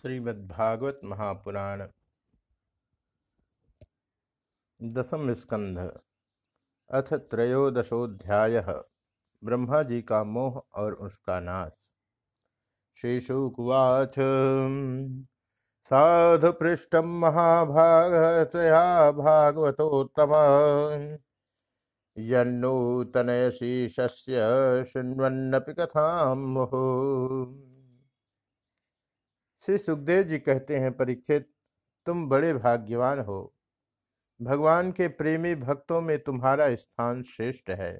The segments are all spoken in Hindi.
श्रीमद्भागवत महापुराण। दसम स्कंध। अथ त्रयोदशोध्याय। ब्रह्मा जी का मोह और उसका नाश। श्रीशुकुवाच साधु पृष्ठम महाभाग तया भागवतोत्तम। यन्नूतन शीशस्य शृण्वन्नपि कथाम मुहुः। श्री सुखदेव जी कहते हैं, परीक्षित, तुम बड़े भाग्यवान हो। भगवान के प्रेमी भक्तों में तुम्हारा स्थान श्रेष्ठ है।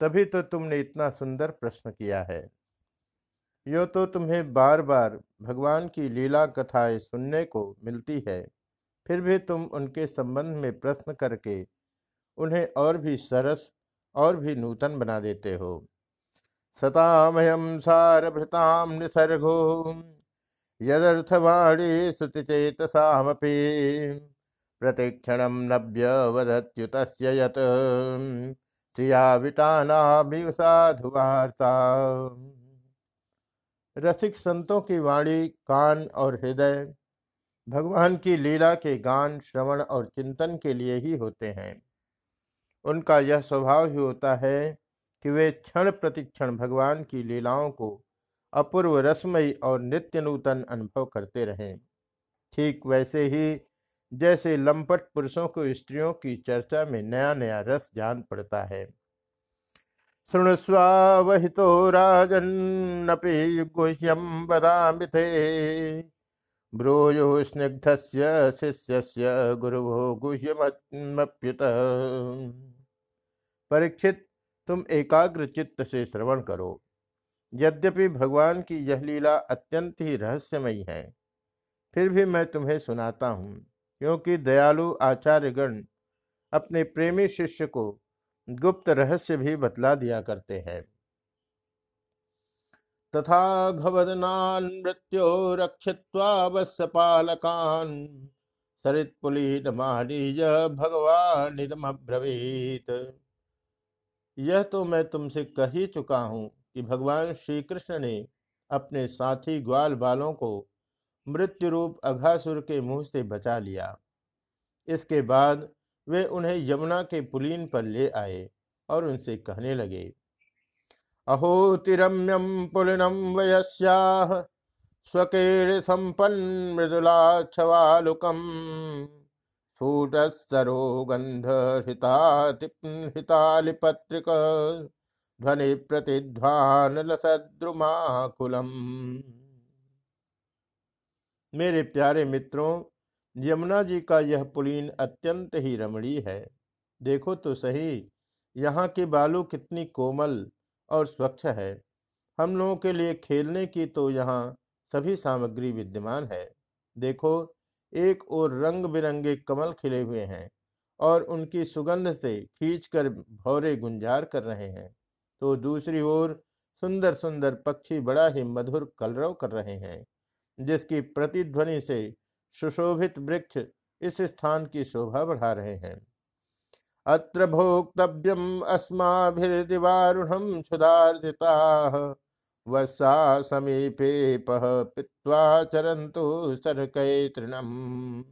तभी तो तुमने इतना सुंदर प्रश्न किया है। यो तो तुम्हें बार बार भगवान की लीला कथाएँ सुनने को मिलती है, फिर भी तुम उनके संबंध में प्रश्न करके उन्हें और भी सरस और भी नूतन बना देते हो। सतामयम सारभृताम निसर्गो यदर्थवाणी श्रुतिचेतसामपि प्रतिक्षण नभ्य वदत्युत यत् साधु वार्ता रसिक संतों की वाणी, कान और हृदय भगवान की लीला के गान, श्रवण और चिंतन के लिए ही होते हैं। उनका यह स्वभाव ही होता है कि वे क्षण प्रतिक्षण भगवान की लीलाओं को अपूर्व रसमयी और नित्य नूतन अनुभव करते रहें। ठीक वैसे ही, जैसे लंपट पुरुषों को स्त्रियों की चर्चा में नया नया रस जान पड़ता है। शृणुस्वावहितो राजन्नपि गुह्यम बदामि थे ब्रूयो स्निग्धस्य शिष्यस्य गुरुवो गुह्यमप्युत परीक्षित, तुम एकाग्र चित्त से श्रवण करो। यद्यपि भगवान की यह लीला अत्यंत ही रहस्यमयी है, फिर भी मैं तुम्हें सुनाता हूँ, क्योंकि दयालु आचार्यगण अपने प्रेमी शिष्य को गुप्त रहस्य भी बतला दिया करते हैं। तथा घवदनान मृत्यो रक्षित्वावश्य पालकान सरित पुलित मानीय भगवान यह तो मैं तुमसे कह ही चुका हूँ कि भगवान श्री कृष्ण ने अपने साथी ग्वाल बालों को मृत्यु रूप अघासुर के मुँह से बचा लिया। इसके बाद वे उन्हें यमुना के पुलीन पर ले आए और उनसे कहने लगे, अहो तिरम्यम पुलिनम वयस्याह स्वकेर संपन्न मृदुला छवालुकम स्फुट सरो गंध हिता हितालिपत्रिक ध्वनि प्रतिध्वान लसद्रुमाकुलम मेरे प्यारे मित्रों, यमुना जी का यह पुलीन अत्यंत ही रमणीय है। देखो तो सही, यहाँ के बालू कितनी कोमल और स्वच्छ है। हम लोगों के लिए खेलने की तो यहाँ सभी सामग्री विद्यमान है। देखो, एक और रंग बिरंगे कमल खिले हुए हैं और उनकी सुगंध से खींचकर भौरे गुंजार कर रहे हैं। तो दूसरी ओर सुंदर सुंदर पक्षी बड़ा ही मधुर कलरव कर रहे हैं, जिसकी प्रतिध्वनि से सुशोभित वृक्ष इस स्थान की शोभा बढ़ा रहे हैं। अत्र भोक्तव्यम अस्माभिर्दिवारुणम क्षुदार्जिता वसा समीपे पह पित्वा चरंतु सरकय तृणम।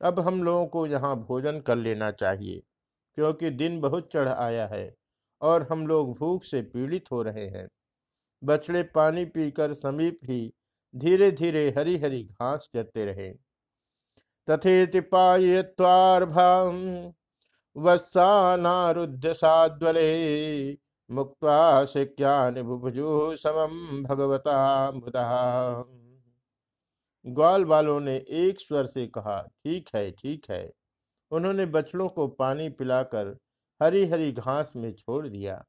अब हम लोगों को यहाँ भोजन कर लेना चाहिए, क्योंकि दिन बहुत चढ़ आया है। और हम लोग भूख से पीड़ित हो रहे हैं। बछड़े पानी पीकर समीप ही धीरे धीरे हरी हरी घास चरते रहे। तथेति पाय्वार्भाम वत्सानारुद्ध मुक्ता शिक्यान बुभुजु समम भगवता मुदा। ग्वाल वालों ने एक स्वर से कहा, ठीक है ठीक है। उन्होंने बछड़ों को पानी पिलाकर हरी हरी घास में छोड़ दिया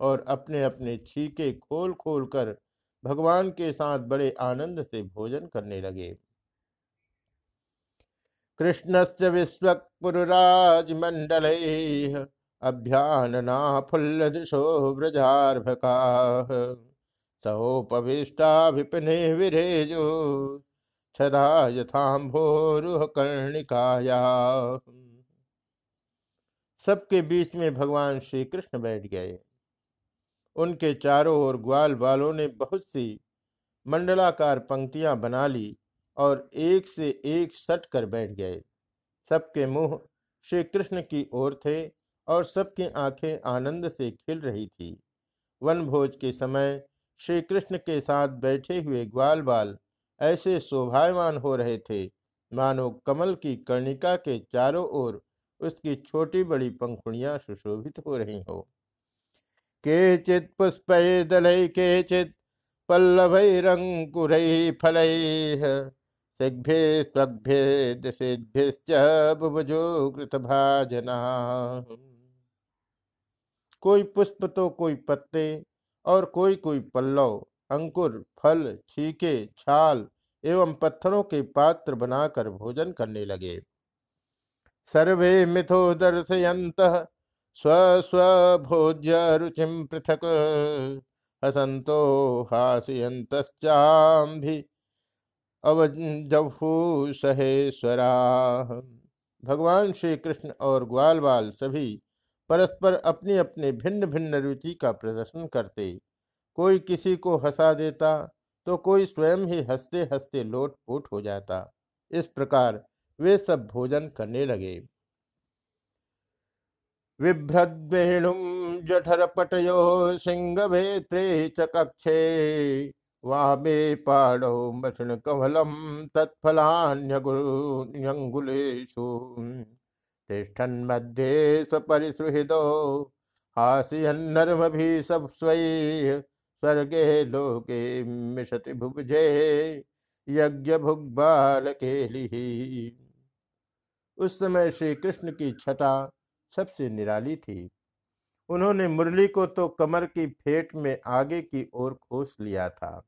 और अपने अपने छीके खोल खोल कर भगवान के साथ बड़े आनंद से भोजन करने लगे। कृष्ण से विश्वपुराज मंडल अभ्यानना फुल्ल दिशो व्रजार्भका सहोपविष्टा विपिने विरेजो छदा यथाम्भोरुह कर्णिकाया सबके बीच में भगवान श्री कृष्ण बैठ गए। उनके चारों ओर ग्वाल बालों ने बहुत सी मंडलाकार पंक्तियाँ बना ली और एक से एक सट कर बैठ गए। सबके मुँह श्री कृष्ण की ओर थे और सबकी आँखें आनंद से खिल रही थी। वन भोज के समय श्री कृष्ण के साथ बैठे हुए ग्वाल बाल ऐसे शोभायमान हो रहे थे। मानो कमल की कर्णिका के चारों ओर उसकी छोटी बड़ी पंखुड़ियाँ सुशोभित हो रही हो। केचित पुष्प दल केचित पल्लभैरंकुर फल सिग्भे स्वभ्ये दिशेभ्यश्च बुभुजो कृतभाजना कोई पुष्प तो कोई पत्ते और कोई कोई पल्लव, अंकुर, फल, छीके, छाल एवं पत्थरों के पात्र बनाकर भोजन करने लगे। सर्वे मिथो दर्शयंत स्व स्व भोज्य रुचि पृथक। हसंतो हासयंतश्चाम भी अवजहू सहेश्वरा। भगवान श्री कृष्ण और ग्वाल बाल सभी परस्पर अपनी अपने भिन्न भिन्न रुचि का प्रदर्शन करते। कोई किसी को हंसा देता तो कोई स्वयं ही हँसते हँसते लोट पोट हो जाता। इस प्रकार वे सब भोजन करने लगे। विभ्रद्वेणुम जठर पटयो सिंह भेत्रे च कक्षे, वामे पाणौ मध्ये स्वपरिसुहृदो हास्यन्नर्मभि सब स्वै स्वर्गे लोके मिशति भुभुजे के उस समय श्री कृष्ण की छटा सबसे निराली थी। उन्होंने मुरली को तो कमर की फेट में आगे की ओर खोस लिया था।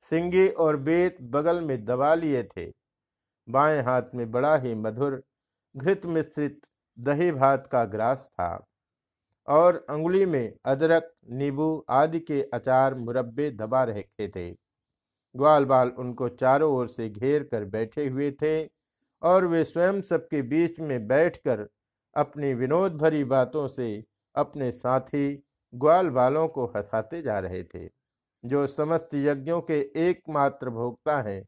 सिंगी और बेत बगल में दबा लिए थे। बाएँ हाथ में बड़ा ही मधुर, घृत मिश्रित दही भात का ग्रास था। और अंगुली में अदरक, नींबू आदि के अचार मुरब्बे दबा रखे थे। ग्वाल बाल उनको चारों ओर से घेर कर बैठे हुए थे। और वे स्वयं सबके बीच में बैठकर अपनी विनोद भरी बातों से अपने साथी, ग्वाल बालों को हंसाते जा रहे थे। जो समस्त यज्ञों के एकमात्र भोक्ता हैं,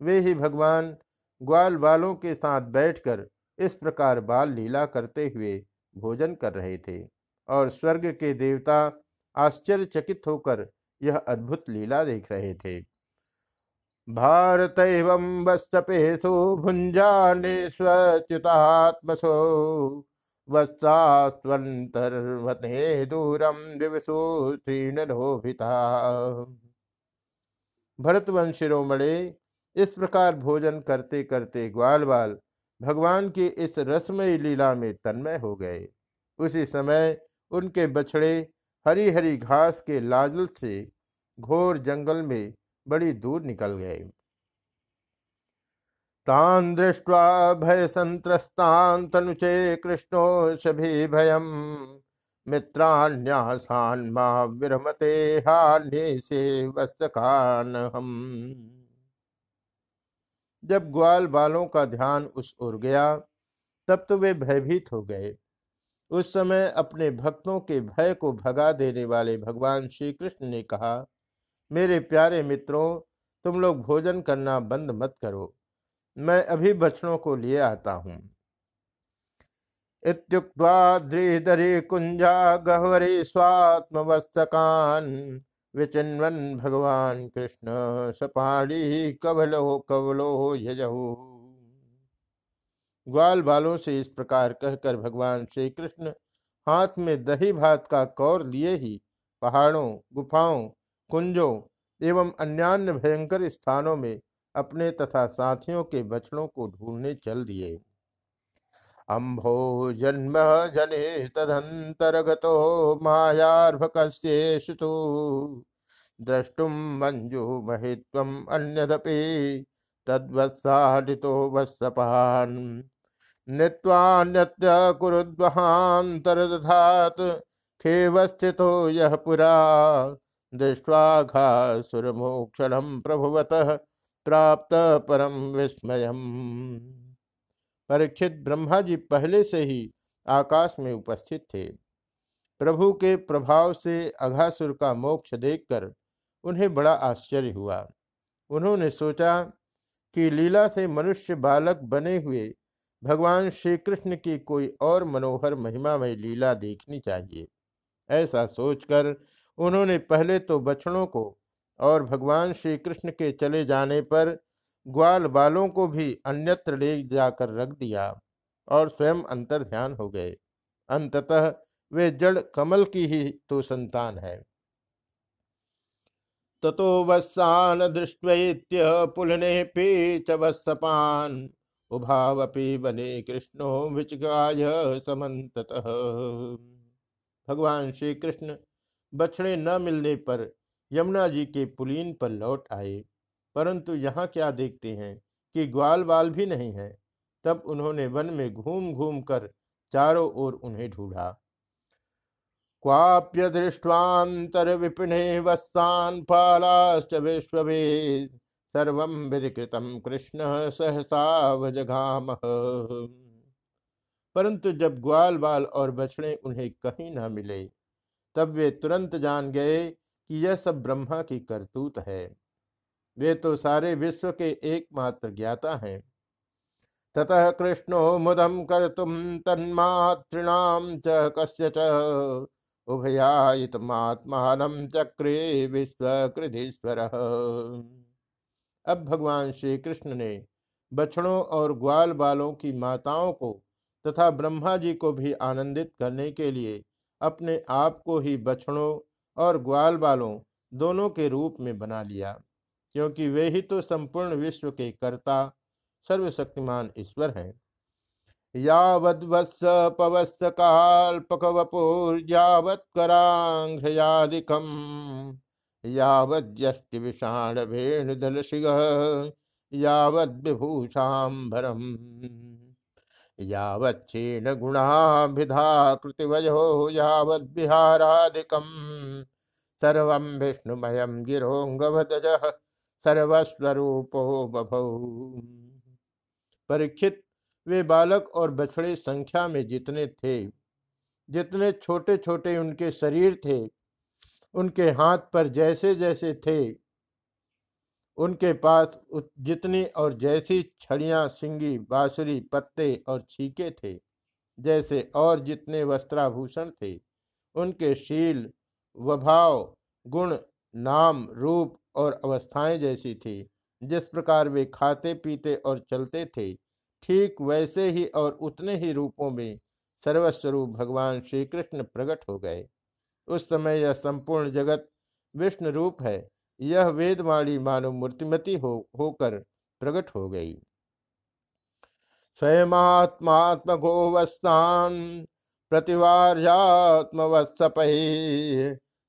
वे ही भगवान ग्वाल बालों के साथ बैठकर इस प्रकार बाल लीला करते हुए भोजन कर रहे थे और स्वर्ग के देवता आश्चर्यचकित होकर यह अद्भुत लीला देख रहे थे। भारत एवं वस्तपेशु भुंजाने स्वच्युतात्मसो। वत्सास्वंतर्वते दूरम दिवसो श्रीनोभिता भरतवंश शिरोमणे इस प्रकार भोजन करते करते ग्वाल बाल भगवान की इस रसमय लीला में तन्मय हो गए। उसी समय उनके बछड़े हरी हरी घास के लाजल से घोर जंगल में बड़ी दूर निकल गए। तान दृष्ट्वा भय संत्रस्तान तनुचे कृष्णो सभी भयम मित्रान्यासान माँ विरमते हान्य से वस्तकान हम जब ग्वाल बालों का ध्यान उस ओर गया, तब तो वे भयभीत हो गए। उस समय अपने भक्तों के भय को भगा देने वाले भगवान श्री कृष्ण ने कहा मेरे प्यारे मित्रों, तुम लोग भोजन करना बंद मत करो। मैं अभी बछड़ों को लिए आता हूँ। इत्युक्त्वा कुंजा गहवरे स्वात्मवस्तकान विचिन्वन भगवान कृष्ण सपाणी कवलो कवलो यजहू। ग्वाल बालों से इस प्रकार कहकर भगवान श्री कृष्ण हाथ में दही भात का कौर लिए ही पहाड़ों, गुफाओं कुंजों एवं अन्यान्य भयंकर स्थानों में अपने तथा साथियों के बछड़ों को ढूँढने चल दिए। अम्भो जन्म जने तदंतर्गतो मायार्भकस्येषु द्रष्टुम मंजु महित्वम अन्यदपि तद्वत्सादितो वत्सपान्। नित्वान्यत्र कुरुद्वहान्तरदधात् खेवस्थितो यः पुरा। दृष्ट्वाघासुरमोक्षणं प्रभुवतः प्राप्त परम विस्मयम्। परीक्षित ब्रह्मा जी पहले से ही आकाश में उपस्थित थे। प्रभु के प्रभाव से अघासुर का मोक्ष देखकर उन्हें बड़ा आश्चर्य हुआ। उन्होंने सोचा कि लीला से मनुष्य बालक बने हुए भगवान श्री कृष्ण की कोई और मनोहर महिमा में लीला देखनी चाहिए। ऐसा सोचकर उन्होंने पहले तो बछड़ों को और भगवान श्री कृष्ण के चले जाने पर ग्वाल बालों को भी अन्यत्र ले जाकर रख दिया और स्वयं अंतर ध्यान हो गए। अंततः वे जड़ कमल की ही तो संतान है। ततो वत्सान दृष्ट्वैत्य पुलने च वत्सपान, उभावपि बने कृष्णो विचगाय समत भगवान श्री कृष्ण बछड़े न मिलने पर यमुना जी के पुलीन पर लौट आए। परंतु यहाँ क्या देखते हैं कि ग्वाल बाल भी नहीं है। तब उन्होंने वन में घूम घूम कर चारों ओर उन्हें ढूंढा। क्वाप्य दृष्टान्तर विपिने वत्सान फालाश्च विश्ववे सर्व विधिकृतम कृष्ण सहसा वजघाम परंतु जब ग्वाल बाल और बछड़े उन्हें कहीं न मिले तब वे तुरंत जान गए कि यह सब ब्रह्मा की करतूत है। वे तो सारे विश्व के एकमात्र ज्ञाता हैं। ततः कृष्णो मुदम कर तुम तन्मातृणाम च कस्य च उभयात्मान चक्रे विश्वकृधीश्वर। अब भगवान श्री कृष्ण ने बछड़ों और ग्वाल बालों की माताओं को तथा ब्रह्मा जी को भी आनंदित करने के लिए अपने आप को ही बछड़ों और ग्वाल बालों दोनों के रूप में बना लिया, क्योंकि वे ही तो संपूर्ण विश्व के कर्ता, सर्वशक्तिमान ईश्वर हैं। यावद्वत्स पवत्स काल्पकवपुर्यावत्कराङ्घ्रयादिकम् यावद्यष्टिविषाणभेणुदलशिगः यावद्विभूषाम्बरम् यावच्छीणगुणाभिधाकृतिवयो यावद्विहारादिकम्। सर्वं विष्णुमयं गिरोङ्गवदजः सर्वस्वरूपो बभौ। परीक्षित, वे बालक और बछड़े संख्या में जितने थे, जितने छोटे छोटे उनके शरीर थे, उनके हाथ पर जैसे जैसे थे उनके पास जितनी और जैसी छड़ियाँ, सिंगी, बांसुरी, पत्ते और छीके थे, जैसे और जितने वस्त्राभूषण थे, उनके शील, वभाव, गुण, नाम, रूप और अवस्थाएँ जैसी थी। जिस प्रकार वे खाते, पीते और चलते थे, ठीक वैसे ही और उतने ही रूपों में सर्वस्वरूप भगवान श्री कृष्ण प्रकट हो गए। उस समय यह संपूर्ण जगत विष्णु रूप है। यह वेदवाणी मानव मूर्तिमती हो, होकर प्रकट हो गई। स्वयमात्मात्म गोवत्सान प्रतिवार्यात्मवत्सपै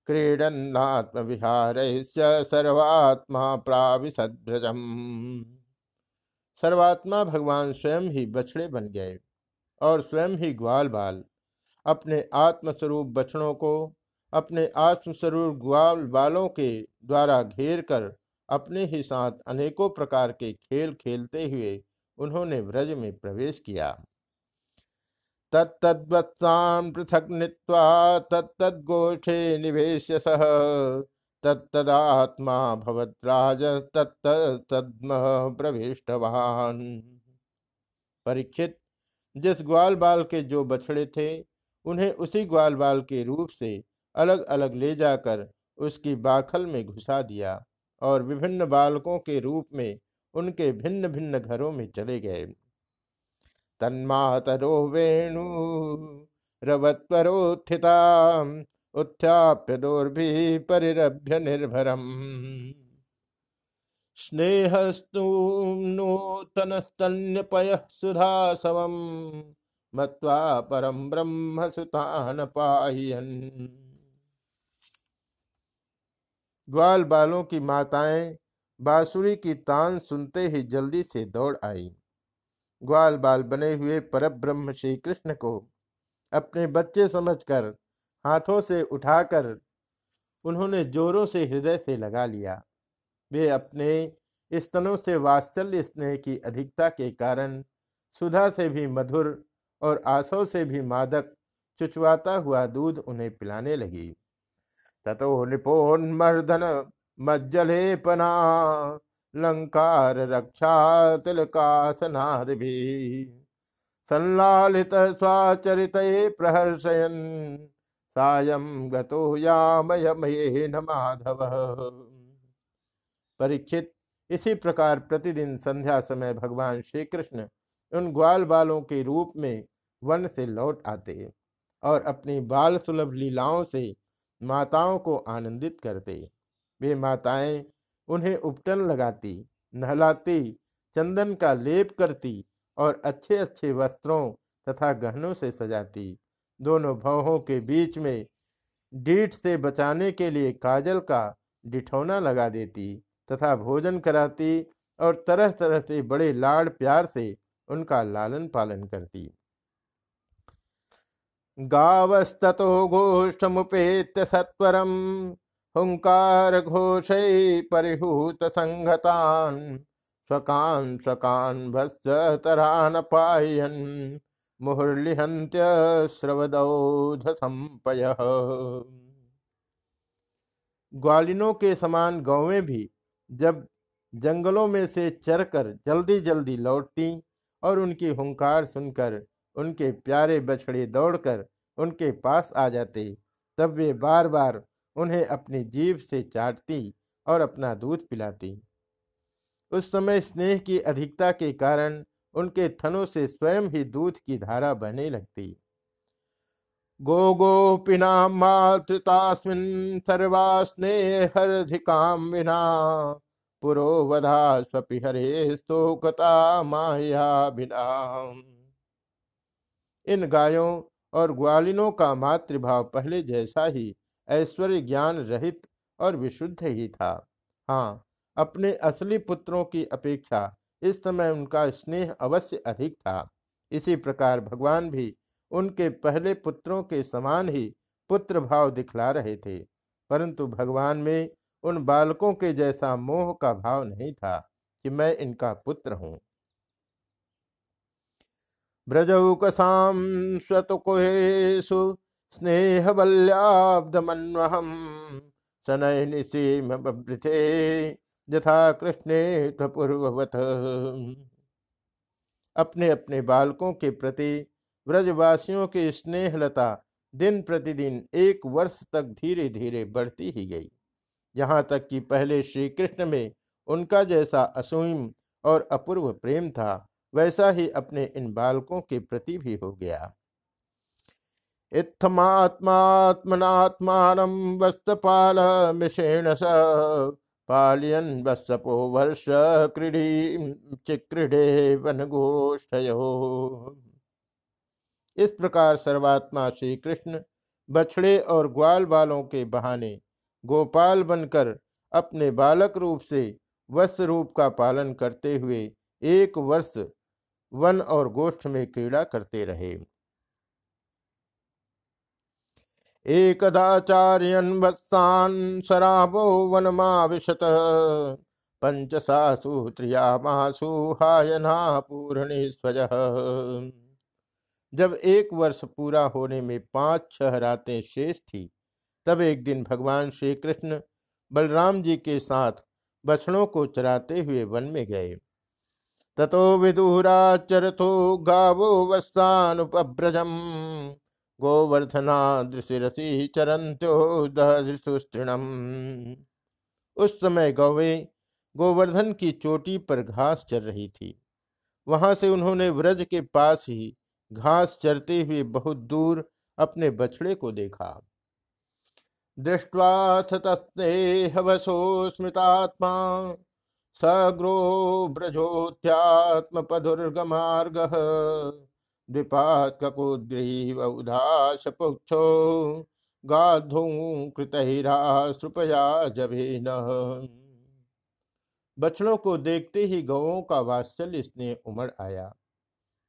क्रीडन्नात्म विहार सर्वात्मा प्राविशद्रजम सर्वात्मा भगवान स्वयं ही बछड़े बन गए और स्वयं ही ग्वाल बाल अपने आत्मस्वरूप बछड़ों को अपने आत्मस्वरूप ग्वाल बालों के द्वारा घेर कर अपने ही साथ अनेकों प्रकार के खेल खेलते हुए उन्होंने व्रज में प्रवेश किया। तत्तद्वत्सान पृथक नीत्वा तत्तोष्ठे निवेश सह, तत्तदात्मा भवद्राज तत्तद्म प्रविष्टवान। परीक्षित, जिस ग्वाल बाल के जो बछड़े थे, उन्हें उसी ग्वाल बाल के रूप से अलग अलग ले जाकर उसकी बाखल में घुसा दिया और विभिन्न बालकों के रूप में उनके भिन्न भिन्न घरों में चले गए। तन्मातरो वेणु रवत्वरोत्थिता उत्थाप्य परिरभ्य निर्भरम। स्नेहस्तु नूतनस्तन्यपय सुधासवम, मत्वा परम ब्रह्म सुतान पायन ग्वाल बालों की माताएँ बांसुरी की तान सुनते ही जल्दी से दौड़ आई। ग्वाल बाल बने हुए परब्रह्म श्री कृष्ण को अपने बच्चे समझकर हाथों से उठाकर उन्होंने जोरों से हृदय से लगा लिया। वे अपने स्तनों से वात्सल्य स्नेह की अधिकता के कारण सुधा से भी मधुर और आसों से भी मादक चुचवाता हुआ दूध उन्हें पिलाने लगी। ततो निपोन्मर्दन मज्जलेपना लंकार रक्षा तिलकासनादि संलालित स्वाचरित प्रहर्षयन, सायं गतो यामयमयेन माधव। परीक्षित, इसी प्रकार प्रतिदिन संध्या समय भगवान श्री कृष्ण उन ग्वाल बालों के रूप में वन से लौट आते और अपनी बाल सुलभ लीलाओं से माताओं को आनंदित करते। वे माताएँ उन्हें उपटन लगाती, नहलाती, चंदन का लेप करती और अच्छे अच्छे वस्त्रों तथा गहनों से सजाती। दोनों भवों के बीच में डीठ से बचाने के लिए काजल का डिठौना लगा देती तथा भोजन कराती और तरह तरह से बड़े लाड़ प्यार से उनका लालन पालन करती। गावस्ततो गोष्ठमुपेत्य सत्वरम। हुंकार घोषै परिहूत संगतान। स्वकान स्वकान भस्त तरान पायन। मुहुर्लिहंत्य स्रवदौध संपय। ग्वालिनों के समान गौवें भी जब जंगलों में से चरकर जल्दी जल्दी लौटती और उनकी हुंकार सुनकर उनके प्यारे बछड़े दौड़कर उनके पास आ जाते, तब वे बार बार उन्हें अपनी जीभ से चाटती और अपना दूध पिलाती। उस समय स्नेह की अधिकता के कारण उनके थनों से स्वयं ही दूध की धारा बहने लगती। गो गोपिना मातृतास्मिन् सर्वा स्नेहरधिकां विना पुरोवधा स्वपि हरे स्तोकता माया इन गायों और ग्वालिनों का मातृभाव पहले जैसा ही ऐश्वर्य ज्ञान रहित और विशुद्ध ही था। हाँ अपने असली पुत्रों की अपेक्षा इस समय उनका स्नेह अवश्य अधिक था। इसी प्रकार भगवान भी उनके पहले पुत्रों के समान ही पुत्र भाव दिखला रहे थे, परंतु भगवान में उन बालकों के जैसा मोह का भाव नहीं था कि मैं इनका पुत्र हूँ। ब्रजौकसां स्वतुकुहेषु स्नेहवल्याब्दमन्वहं सनयनिसीम बभृते यथा कृष्णे पूर्ववत अपने अपने बालकों के प्रति व्रजवासियों की स्नेहलता दिन प्रतिदिन एक वर्ष तक धीरे धीरे बढ़ती ही गई। यहाँ तक कि पहले श्री कृष्ण में उनका जैसा असूम और अपूर्व प्रेम था वैसा ही अपने इन बालकों के प्रति भी हो गया। इत्थमात्मात्मनात्मानं वस्तपाल मिषेण स पालयन वत्सपो वर्ष क्रीडी चिक्रीडे वनगोष्ठयो। इस प्रकार सर्वात्मा श्री कृष्ण बछड़े और ग्वाल बालों के बहाने गोपाल बनकर अपने बालक रूप से वस्त्र रूप का पालन करते हुए एक वर्ष वन और गोष्ठ में क्रीड़ा करते रहे। एकदाचार्यन वत्सान शराबो वनमाविशत, पंचसासु त्रियामासु हायना पूर्णेश्वर जब एक वर्ष पूरा होने में पाँच छह रातें शेष थी, तब एक दिन भगवान श्री कृष्ण बलराम जी के साथ बछड़ों को चराते हुए वन में गए। ततो विदुराचरथो गावो वस्तानुपभ्रजम गोवर्धना दृशिरसी चरंत्यो दृष्टृणम उस समय गौवे गोवर्धन की चोटी पर घास चर रही थी। वहाँ से उन्होंने व्रज के पास ही घास चरते हुए बहुत दूर अपने बछड़े को देखा। दृष्टवाथ तस्नेहवसो स्मृतात्मा। सग्रो व्रजोत्यात्मपदुर्गमार्गः द्विपात्ककुद्रीव उदाशपुक्षो गाधूं कृतहिराश्रुपया जभेन बछड़ों को देखते ही गौों का वात्सल्य स्नेह उमड़ आया।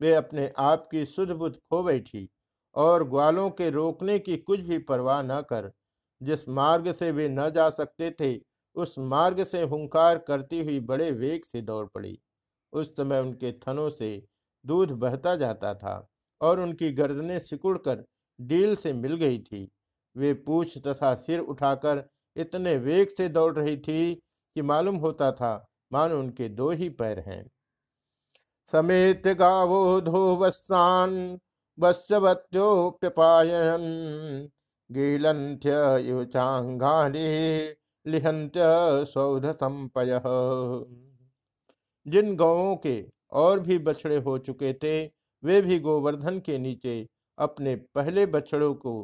वे अपने आप की शुद्ध बुद्ध खो बैठी और ग्वालों के रोकने की कुछ भी परवाह न कर, जिस मार्ग से वे न जा सकते थे उस मार्ग से हुंकार करती हुई बड़े वेग से दौड़ पड़ी। उस समय उनके थनों से दूध बहता जाता था और उनकी गर्दनें सिकुड़कर डील से मिल गई थी। वे पूछ तथा सिर उठाकर इतने वेग से दौड़ रही थी कि मालूम होता था, मान उनके दो ही पैर हैं। समेत गावो धो धोवस्सान वत्स्यवत्योप्यपायन गीलंथ्य युचांगानी लिहंत्य सौध संपय। जिन गौों के और भी बछड़े हो चुके थे वे भी गोवर्धन के नीचे अपने पहले बछड़ों को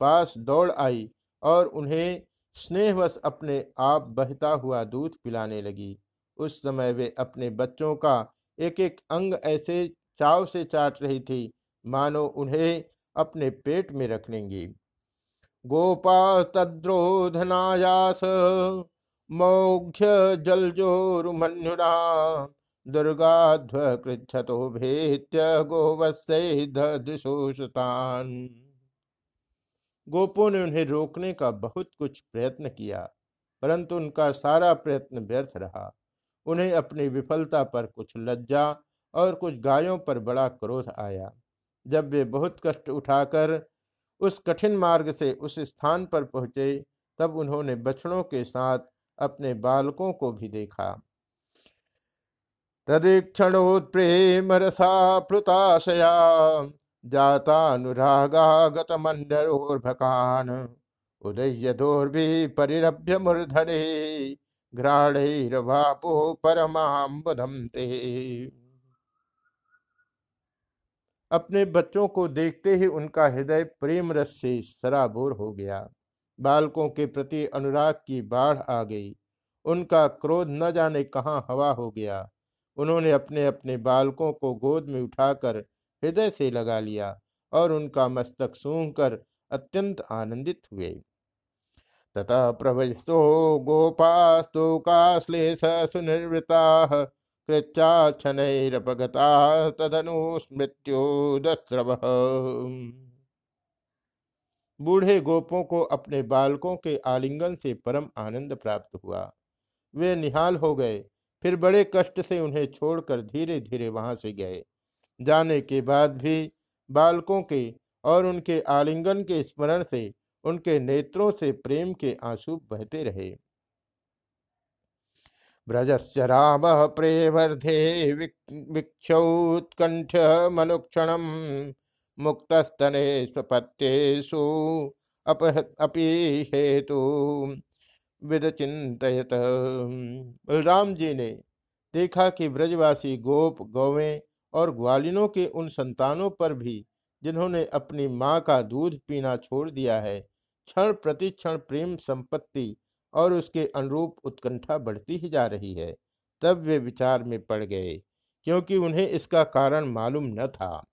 पास दौड़ आई और उन्हें स्नेहवश अपने आप बहता हुआ दूध पिलाने लगी। उस समय वे अपने बच्चों का एक एक अंग ऐसे चाव से चाट रही थी मानो उन्हें अपने पेट में रख लेंगी। गोपास्तद्रोधनायास मौघ्य जलजोरुमन्युना दुर्गाध्वकृच्छतो भेत्य गोवत्सुतान गोपों ने उन्हें रोकने का बहुत कुछ प्रयत्न किया, परंतु उनका सारा प्रयत्न व्यर्थ रहा। उन्हें अपनी विफलता पर कुछ लज्जा और कुछ गायों पर बड़ा क्रोध आया। जब वे बहुत कष्ट उठाकर उस कठिन मार्ग से उस स्थान पर पहुँचे, तब उन्होंने बछड़ों के साथ अपने बालकों को भी देखा। तदीक्षणोत्प्रेम रसा मंडरोर्भकान उदय दोर्भि परिरभ्य मूर्धने घ्राणैर्वापो परमाम ते। अपने बच्चों को देखते ही उनका हृदय प्रेम रस से सराबोर हो गया। बालकों के प्रति अनुराग की बाढ़ आ गई। उनका क्रोध न जाने कहाँ हवा हो गया। उन्होंने अपने अपने बालकों को गोद में उठाकर हृदय से लगा लिया और उनका मस्तक सूंघ कर अत्यंत आनंदित हुए। तथा प्रवशो गोपास्तुकाश्लेष सुनिर्वृता कृच्छाक्षणैरपगता तदनु स्मृत्योदस्रव बूढ़े गोपों को अपने बालकों के आलिंगन से परम आनंद प्राप्त हुआ। वे निहाल हो गए, फिर बड़े कष्ट से उन्हें छोड़कर धीरे धीरे वहाँ से गए। जाने के बाद भी बालकों के और उनके आलिंगन के स्मरण से उनके नेत्रों से प्रेम के आँसू बहते रहे। ब्रजस्य राम प्रेवर्धे वीक्षौत्कंठ मनुक्षण मुक्तस्तने स्वपत्येषु अपि हेतु विदचिंतयत बलराम जी ने देखा कि ब्रजवासी गोप, गौवें और ग्वालिनों के उन संतानों पर भी, जिन्होंने अपनी माँ का दूध पीना छोड़ दिया है, क्षण प्रतिक्षण प्रेम संपत्ति और उसके अनुरूप उत्कंठा बढ़ती ही जा रही है। तब वे विचार में पड़ गए, क्योंकि उन्हें इसका कारण मालूम न था।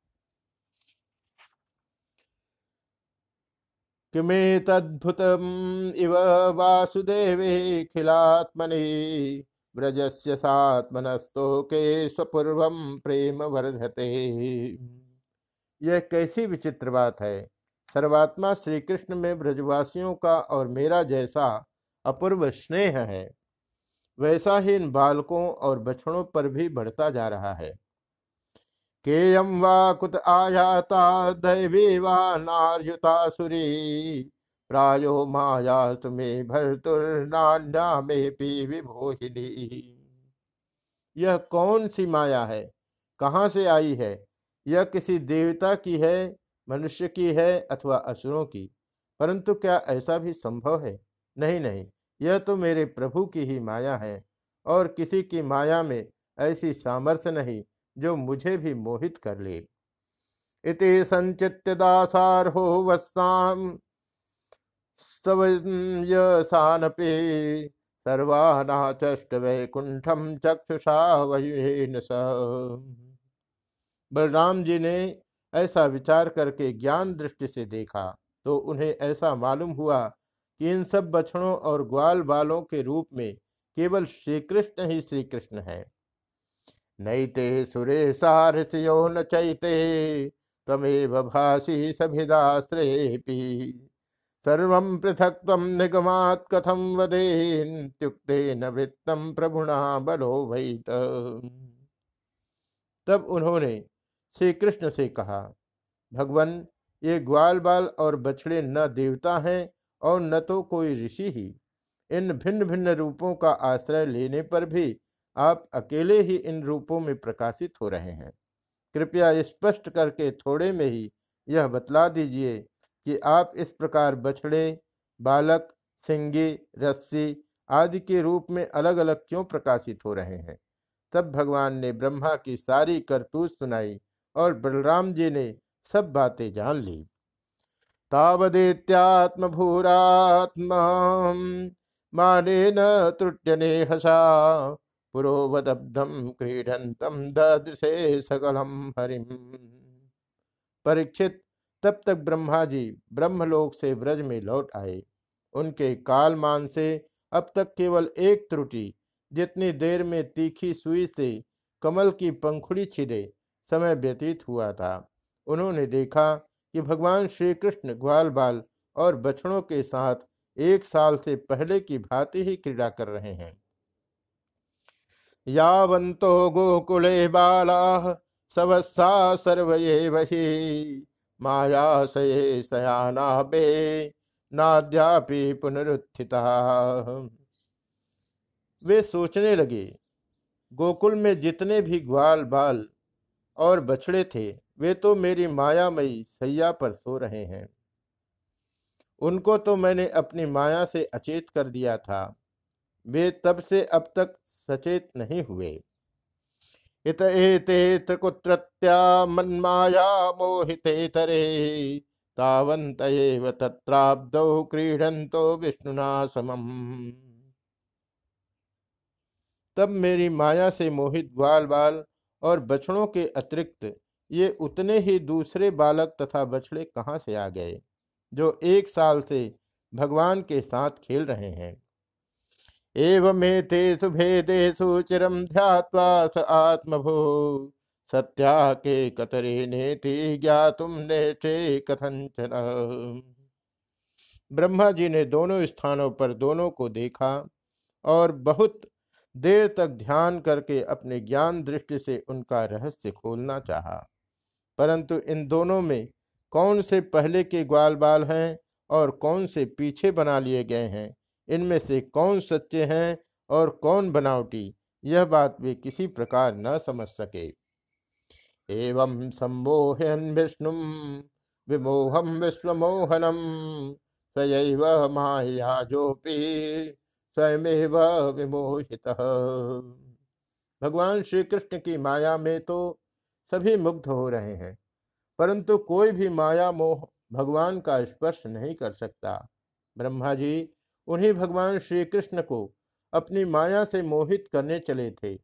किमे तद्भुत इव वासुदेवे खिलात्मने ब्रजस्य के स्वपूर्व प्रेम वर्धते। यह कैसी विचित्र बात है। सर्वात्मा श्री कृष्ण में ब्रजवासियों का और मेरा जैसा अपूर्व स्नेह है। वैसा ही इन बालकों और बछड़ों पर भी बढ़ता जा रहा है। केयम वा कुत आयाता दैवी वा नार्युता सुरी। प्रायो माया तुम्हें भरतुर्नान्या में पी विभोहिनी। यह कौन सी माया है? कहाँ से आई है? यह किसी देवता की है, मनुष्य की है अथवा असुरों की? परंतु क्या ऐसा भी संभव है? नहीं नहीं। यह तो मेरे प्रभु की ही माया है, और किसी की माया में ऐसी सामर्थ्य नहीं जो मुझे भी मोहित कर ले। इति संचित्य दासारहो वत्साम सवयसानपे वैकुंठम स। बलराम जी ने ऐसा विचार करके ज्ञान दृष्टि से देखा तो उन्हें ऐसा मालूम हुआ कि इन सब बछड़ों और ग्वाल बालों के रूप में केवल श्री कृष्ण ही श्री कृष्ण है। नैते सुरेशारथयो न चैते तमेव भाषी सभिदाश्रेपी सर्व पृथक तम निगमात कथम वदेन्त्युक्ते न वृत्तम प्रभुणा बलो वैत। तब उन्होंने श्री कृष्ण से कहा, भगवान, ये ग्वाल बाल और बछड़े न देवता हैं और न तो कोई ऋषि ही। इन भिन्न भिन्न रूपों का आश्रय लेने पर भी आप अकेले ही इन रूपों में प्रकाशित हो रहे हैं। कृपया स्पष्ट करके थोड़े में ही यह बतला दीजिए कि आप इस प्रकार बछड़े, बालक, सिंगी, रस्सी आदि के रूप में अलग अलग क्यों प्रकाशित हो रहे हैं? तब भगवान ने ब्रह्मा की सारी करतूत सुनाई और बलराम जी ने सब बातें जान ली। तावदेत्यात्म भूरात्म माने न त्रुट्यने हसा पुरोवदब्धम क्रीडंतम ददृशे सकलम हरिम परीक्षित, तब तक ब्रह्मा जी ब्रह्मलोक से ब्रज में लौट आए। उनके कालमान से अब तक केवल एक त्रुटि, जितनी देर में तीखी सुई से कमल की पंखुड़ी छिदे, समय व्यतीत हुआ था। उन्होंने देखा कि भगवान श्री कृष्ण ग्वाल बाल और बछड़ों के साथ एक साल से पहले की भांति ही क्रीड़ा कर रहे हैं। यावंतो गोकुले बाला सवत्सा सर्व वही। माया सये सयाना बे नाद्यापि पुनरुत्थिता। वे सोचने लगे, गोकुल में जितने भी ग्वाल बाल और बछड़े थे वे तो मेरी मायामयी सैया पर सो रहे हैं। उनको तो मैंने अपनी माया से अचेत कर दिया था। वे तब से अब तक सचेत नहीं हुए। इत एतेत कुत्रत्या मन्माया मोहिते तरे। तावंत क्रीडन्तो विष्णुना समम तब मेरी माया से मोहित ग्वाल बाल और बछड़ों के अतिरिक्त ये उतने ही दूसरे बालक तथा बछड़े कहाँ से आ गए, जो एक साल से भगवान के साथ खेल रहे हैं? एवमेतेषु भेदेषु चिरम ध्यात्वा स आत्मभू, सत्या के कतरे नेति ज्ञातुम नेटे कथंचन ब्रह्मा जी ने दोनों स्थानों पर दोनों को देखा और बहुत देर तक ध्यान करके अपने ज्ञान दृष्टि से उनका रहस्य खोलना चाहा। परंतु इन दोनों में कौन से पहले के ग्वाल बाल हैं और कौन से पीछे बना लिए गए हैं? इनमें से कौन सच्चे हैं और कौन बनावटी? यह बात वे किसी प्रकार न समझ सके। एवं सम्मोहन विष्णु विमोहम विश्वमोहनम सयैव माया जोपी, स्वयमेव विमोहित। भगवान श्री कृष्ण की माया में तो सभी मुग्ध हो रहे हैं। परंतु कोई भी माया मोह भगवान का स्पर्श नहीं कर सकता। ब्रह्मा जी उन्हीं भगवान श्री कृष्ण को अपनी माया से मोहित करने चले थे।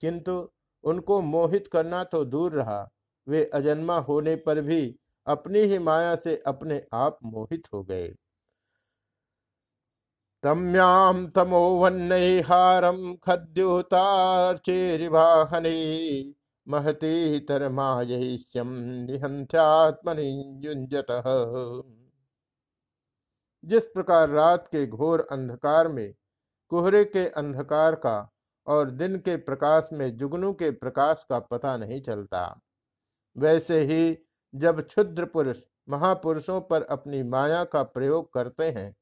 किंतु उनको मोहित करना तो दूर रहा। वे अजन्मा होने पर भी अपनी ही माया से अपने आप मोहित हो गए। तम्यां तमोवन्नैहारं खद्योतार्चेरिवाहने। महती निहंत्यात्मनि जिस प्रकार रात के घोर अंधकार में, कोहरे के अंधकार का और दिन के प्रकाश में जुगनू के प्रकाश का पता नहीं चलता, वैसे ही जब क्षुद्र पुरुष महापुरुषों पर अपनी माया का प्रयोग करते हैं,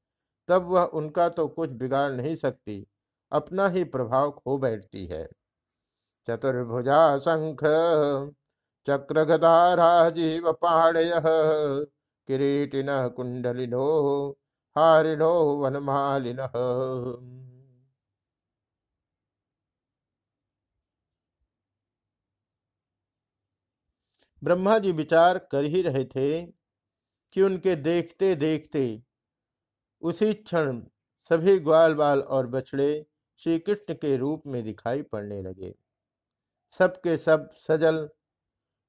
तब वह उनका तो कुछ बिगाड़ नहीं सकती, अपना ही प्रभाव खो बैठती है। चतुर्भुजा शंख चक्र गदा पाणय, किरीटिन कुंडलिनो, हारिणो वनमालिन। ब्रह्मा जी विचार कर ही रहे थे कि उनके देखते देखते उसी क्षण सभी ग्वाल बाल और बछड़े श्री कृष्ण के रूप में दिखाई पड़ने लगे। सबके सब सजल।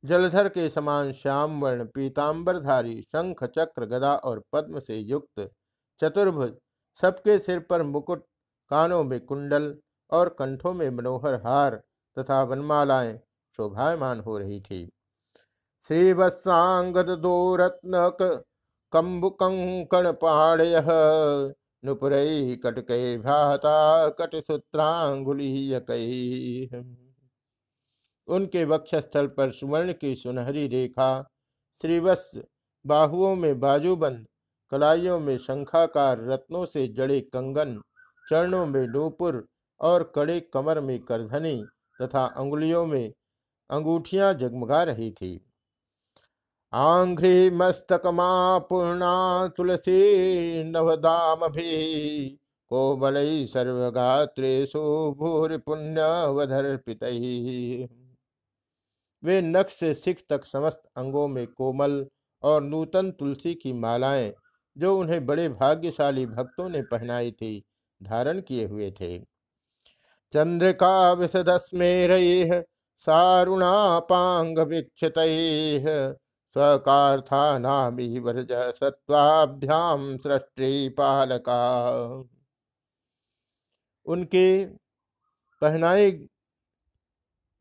जलधर के समान श्याम वर्ण, पीताम्बरधारी, शंख, चक्र, गदा और पद्म से युक्त चतुर्भुज। सबके सिर पर मुकुट, कानों में कुंडल और कंठों में मनोहर हार तथा वनमालाएँ शोभायमान हो रही थी। श्रीवत्सांगद दो रत्न कम्बुकङ्कणपाणयः नुपुरैः कटकैर्भ्राता कटसूत्रांगुलीयकैः उनके वक्षस्थल पर सुवर्ण की सुनहरी रेखा, श्रीवत्स बाहुओं में बाजूबंद, कलाइयों में शंखाकार रत्नों से जड़े कंगन, चरणों में नूपुर और कड़े कमर में करधनी तथा अंगुलियों में अंगूठियाँ जगमगा रही थी। आंघ्री मस्तकमा पूर्णा तुलसी नवदाम भी, कोमल पुण्य वधर्पित वे नख से सिख तक समस्त अंगों में कोमल और नूतन तुलसी की मालाएँ, जो उन्हें बड़े भाग्यशाली भक्तों ने पहनाई थी, धारण किए हुए थे। चंद्रिका विशदस्मेर सारुणापांग विक्षित स्वकार्थानामी वर्ज सत्वाभ्याम सृष्टि पालका उनके पहनाए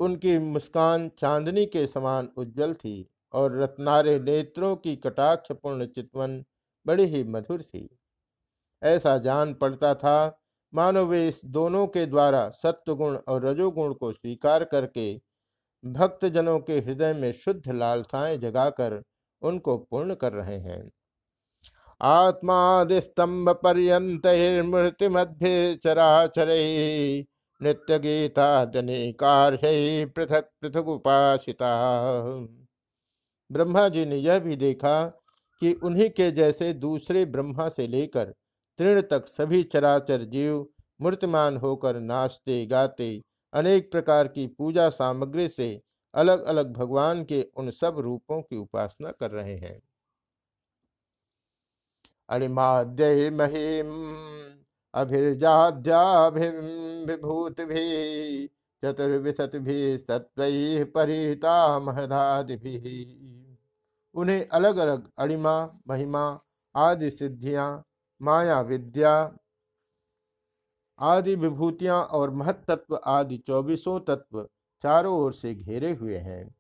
उनकी मुस्कान चांदनी के समान उज्जवल थी और रत्नारे नेत्रों की कटाक्षपूर्ण चितवन बड़ी ही मधुर थी। ऐसा जान पड़ता था, मानो वे इस दोनों के द्वारा सत्वगुण और रजोगुण को स्वीकार करके भक्त जनों के हृदय में शुद्ध लालसाएँ जगाकर उनको पूर्ण कर रहे हैं। आत्मादिस्तंभ पर्यंत मध्य चराचर नित्य गीता कार्य पृथक पृथक उपासिता ब्रह्मा जी ने यह भी देखा कि उन्हीं के जैसे दूसरे ब्रह्मा से लेकर तृण तक सभी चराचर जीव मूर्तिमान होकर नाचते, गाते, अनेक प्रकार की पूजा सामग्री से अलग अलग भगवान के उन सब रूपों की उपासना कर रहे हैं। अणिमाद्य महिम अभिर्जाद्याभिभूत भी, चतुर्विशत भी सत्व परिता महदादि भी उन्हें अलग अलग अणिमा महिमा, आदि सिद्धियाँ, माया विद्या, आदि विभूतियाँ और महत्त्व आदि चौबीसों तत्व चारों ओर से घेरे हुए हैं।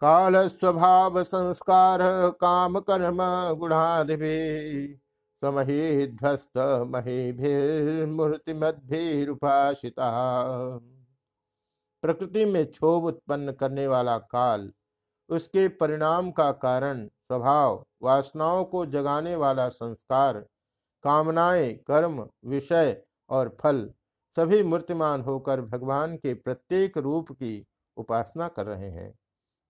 काल स्वभाव संस्कार, काम, कर्म गुणादि स्वमहीध्वस्त महीभिर्मूर्ति मध्यरुपाशिता प्रकृति में क्षोभ उत्पन्न करने वाला काल, उसके परिणाम का कारण, स्वभाव, वासनाओं को जगाने वाला संस्कार, कामनाएँ, कर्म, विषय और फल, सभी मूर्तिमान होकर भगवान के प्रत्येक रूप की उपासना कर रहे हैं।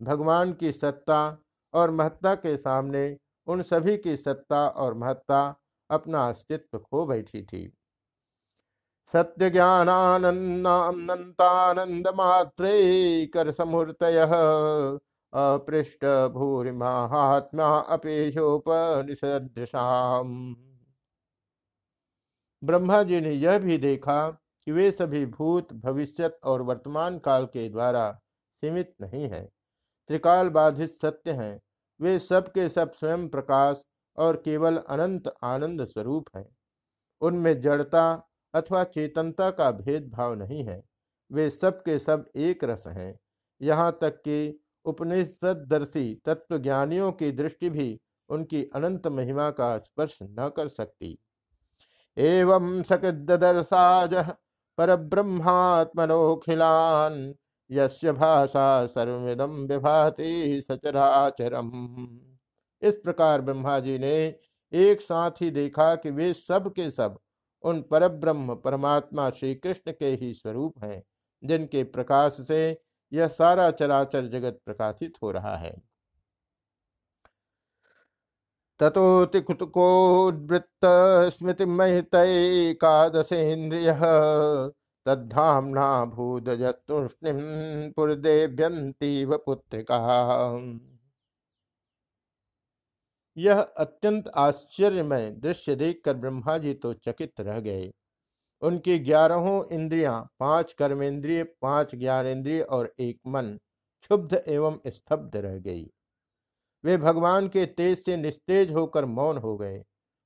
भगवान की सत्ता और महत्ता के सामने उन सभी की सत्ता और महत्ता अपना अस्तित्व खो बैठी थी। सत्य ज्ञानानंदानंद मात्रे कर समूर्त अपृष्ट भूरि महात्मा अपेशोपनिषदृशाम ब्रह्मा जी ने यह भी देखा कि वे सभी भूत भविष्यत और वर्तमान काल के द्वारा सीमित नहीं है। त्रिकाल बाधित सत्य हैं। वे सब के सब स्वयं प्रकाश और केवल अनंत आनंद स्वरूप हैं। उनमें जड़ता अथवा चेतनता का भेदभाव नहीं है। वे सब के सब एक रस हैं। यहाँ तक कि उपनिषदर्शी तत्वज्ञानियों की दृष्टि भी उनकी अनंत महिमा का स्पर्श न कर सकती। एवं सकृदर्शाज पर ब्रह्मात्मनोखिलान यस्य भाषा सर्विदम विभाति सचराचरम। इस प्रकार ब्रह्मा जी ने एक साथ ही देखा कि वे सब के सब उन परब्रह्म परमात्मा श्री कृष्ण के ही स्वरूप हैं, जिनके प्रकाश से यह सारा चराचर जगत प्रकाशित हो रहा है। ततोतिकुतकोद्वृत्त स्मृति महितकादशेन्द्रिय तद्धाम्ना भूदजतुष्णिम पुरदेव्यंतीव पुत्रिका। यह अत्यंत आश्चर्यमय दृश्य देखकर ब्रह्मा जी तो चकित रह गए। उनकी ग्यारहों इंद्रियाँ, पाँच कर्मेंद्रिय, पाँच ज्ञानेन्द्रिय और एक मन क्षुब्ध एवं स्तब्ध रह गई। वे भगवान के तेज से निस्तेज होकर मौन हो गए।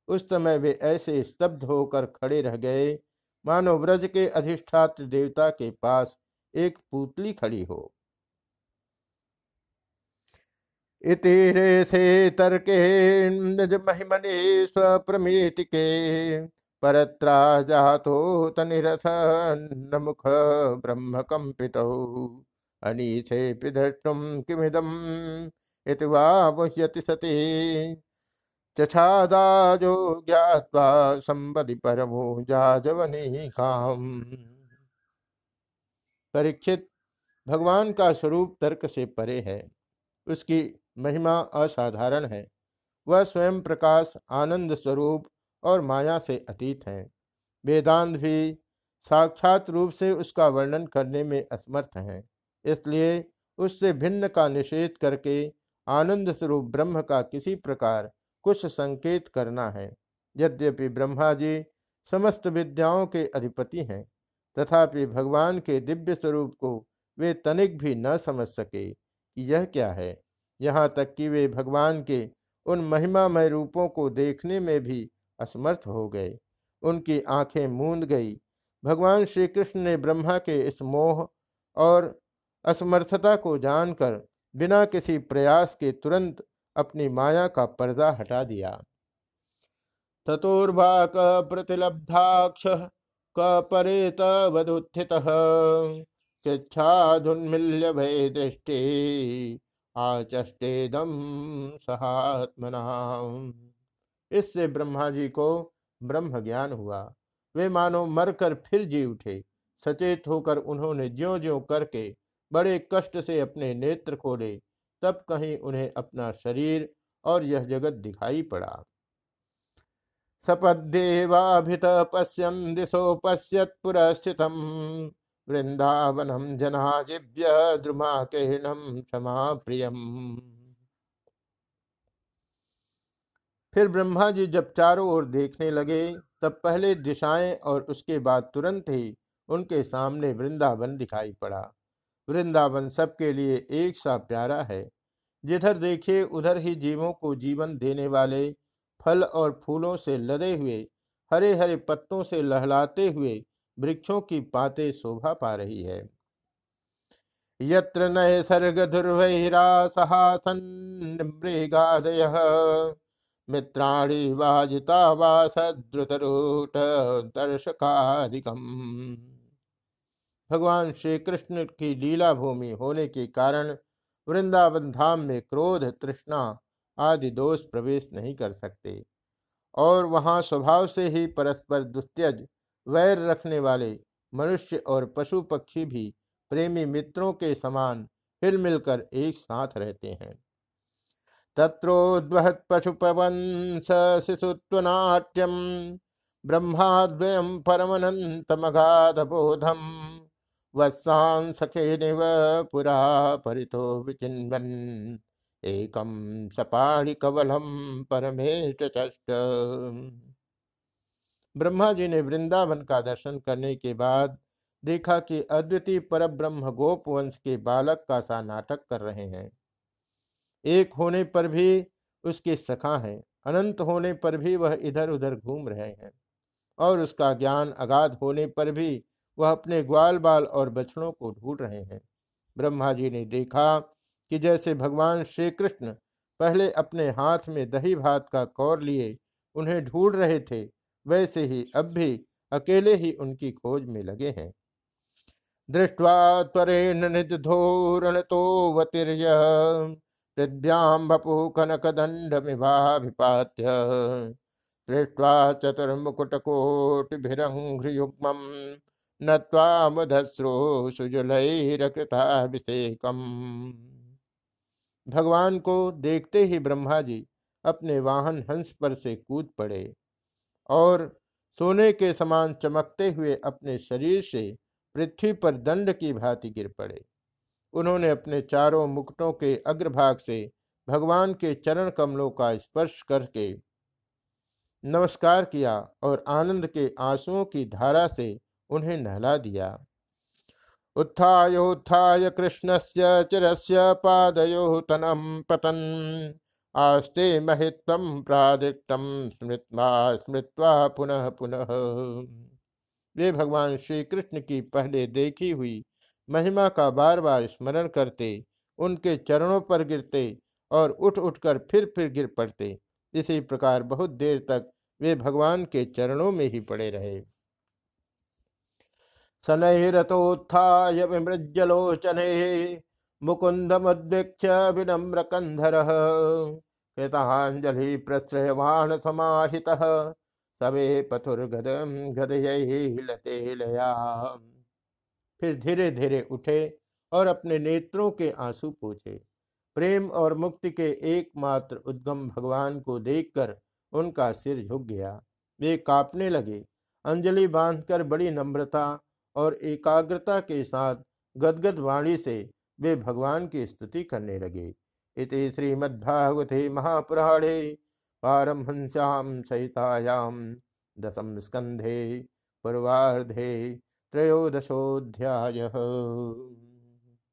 उस समय वे ऐसे स्तब्ध होकर खड़े रह गए, मानो व्रज के अधिष्ठात्र देवता के पास एक पुतली खड़ी हो। इतिरे से तर्के महिमने के। परत्रा जातो तनिरथ मुख ब्रह्म कंपित किमिदम इति सती। चछादाजो ज्ञात्वा संबदि परमो परीक्षित, भगवान का स्वरूप तर्क से परे है। उसकी महिमा असाधारण है। वह स्वयं प्रकाश, आनंद स्वरूप और माया से अतीत है। वेदांत भी साक्षात रूप से उसका वर्णन करने में असमर्थ हैं, इसलिए उससे भिन्न का निषेध करके आनंद स्वरूप ब्रह्म का किसी प्रकार कुछ संकेत करना है। यद्यपि ब्रह्मा जी समस्त विद्याओं के अधिपति हैं, तथापि भगवान के दिव्य स्वरूप को वे तनिक भी न समझ सके कि यह क्या है। यहाँ तक कि वे भगवान के उन महिमामय रूपों को देखने में भी असमर्थ हो गए। उनकी आँखें मूंद गई। भगवान श्री कृष्ण ने ब्रह्मा के इस मोह और असमर्थता को जानकर बिना किसी प्रयास के तुरंत अपनी माया का पर्दा हटा दिया। ततोर्वाक प्रतिलब्धाक्ष कपरेत वदुत्थित शिक्षाधुन्मिल्य भय दृष्टि आचष्टेदम सहात्मना। इससे ब्रह्मा जी को ब्रह्म ज्ञान हुआ। वे मानो मरकर फिर जी उठे। सचेत होकर उन्होंने ज्यो ज्यो करके बड़े कष्ट से अपने नेत्र खोले। तब कहीं उन्हें अपना शरीर और यह जगत दिखाई पड़ा। सपदेवाभित पश्यन दिशो पश्यत पुरस्थितम वृंदावनम जनाजिव्य द्रुमाकेणम क्षमा प्रियम फिर ब्रह्मा जी जब चारों ओर देखने लगे, तब पहले दिशाएँ और उसके बाद तुरंत ही उनके सामने वृंदावन दिखाई पड़ा। वृंदावन सबके लिए एक सा प्यारा है। जिधर देखिए उधर ही जीवों को जीवन देने वाले फल और फूलों से लदे हुए हरे हरे पत्तों से लहलाते हुए वृक्षों की पाते शोभा पा रही है। यत्र नय सर्ग दुर्वैरा मृगादय, मित्राणी वाजिता दर्शकादिकम। भगवान श्री कृष्ण की लीला भूमि होने के कारण वृंदावन धाम में क्रोध, तृष्णा आदि दोष प्रवेश नहीं कर सकते और वहाँ स्वभाव से ही परस्पर दुस्त्यज वैर रखने वाले मनुष्य और पशु पक्षी भी प्रेमी मित्रों के समान हिल मिलकर एक साथ रहते हैं। तत्रोद्वहत पशुपवंश शिशुत्वनाट्यम ब्रह्माद्वयम परमनंतमगाध बोधम वत्सान सखे निव पुरा परितो विचिन्वन। एकम सपाणि कवलम परमेश ब्रह्मा जी ने वृंदावन का दर्शन करने के बाद देखा कि अद्वितीय पर ब्रह्म गोप वंश के बालक का सा नाटक कर रहे हैं। एक होने पर भी उसके सखा हैं, अनंत होने पर भी वह इधर उधर घूम रहे हैं और उसका ज्ञान अगाध होने पर भी वह अपने ग्वाल बाल और बछड़ों को ढूंढ रहे हैं। ब्रह्मा जी ने देखा कि जैसे भगवान श्री कृष्ण पहले अपने हाथ में दही भात का कौर लिए, उन्हें ढूंढ रहे थे वैसे ही अब भी अकेले ही उनकी खोज में लगे हैं। दृष्टवा त्वरेण निधोरण वतिर्य हृद्याम बपु कनक दंड मिभाभिपात्य दृष्ट्वा चतुर्मुकुटकोटिभिरङ्घ्रियुग्मं नत्वा भगवान को देखते ही ब्रह्मा जी अपने वाहन हंस पर से कूद पड़े। और सोने के समान चमकते हुए अपने शरीर से पृथ्वी पर दंड की भांति गिर पड़े। उन्होंने अपने चारों मुकुटों के अग्रभाग से भगवान के चरण कमलों का स्पर्श करके नमस्कार किया और आनंद के आंसुओं की धारा से उन्हें नहला दिया। उत्थायोत्थाय कृष्णस्य, चिरस्य पादयो तनम पतन। आस्ते महित्वम प्रादिष्टम स्मृत्वा स्मृत्वा पुनः पुनः। वे भगवान श्री कृष्ण की पहले देखी हुई महिमा का बार बार स्मरण करते, उनके चरणों पर गिरते और उठ उठकर फिर फिर गिर पड़ते। इसी प्रकार बहुत देर तक वे भगवान के चरणों में ही पड़े रहे। शनैरथोत्थाय विमृज्यलोचने मुकुन्दमुद्वीक्ष्य विनम्रकन्धरः कृताञ्जलि प्रश्रयवाण समाहितः सवे पथुर्गदं गदयैः लतेलया फिर धीरे धीरे उठे और अपने नेत्रों के आँसू पूछे। प्रेम और मुक्ति के एकमात्र उद्गम भगवान को देखकर उनका सिर झुक गया। वे कांपने लगे। अंजलि बांधकर बड़ी नम्रता और एकाग्रता के साथ गदगद वाणी से वे भगवान की स्तुति करने लगे। इति श्रीमद्भागवते महापुराणे पारमहंस्यां सहितायां दशम स्कंधे पूर्वार्धे त्रयोदशोध्याय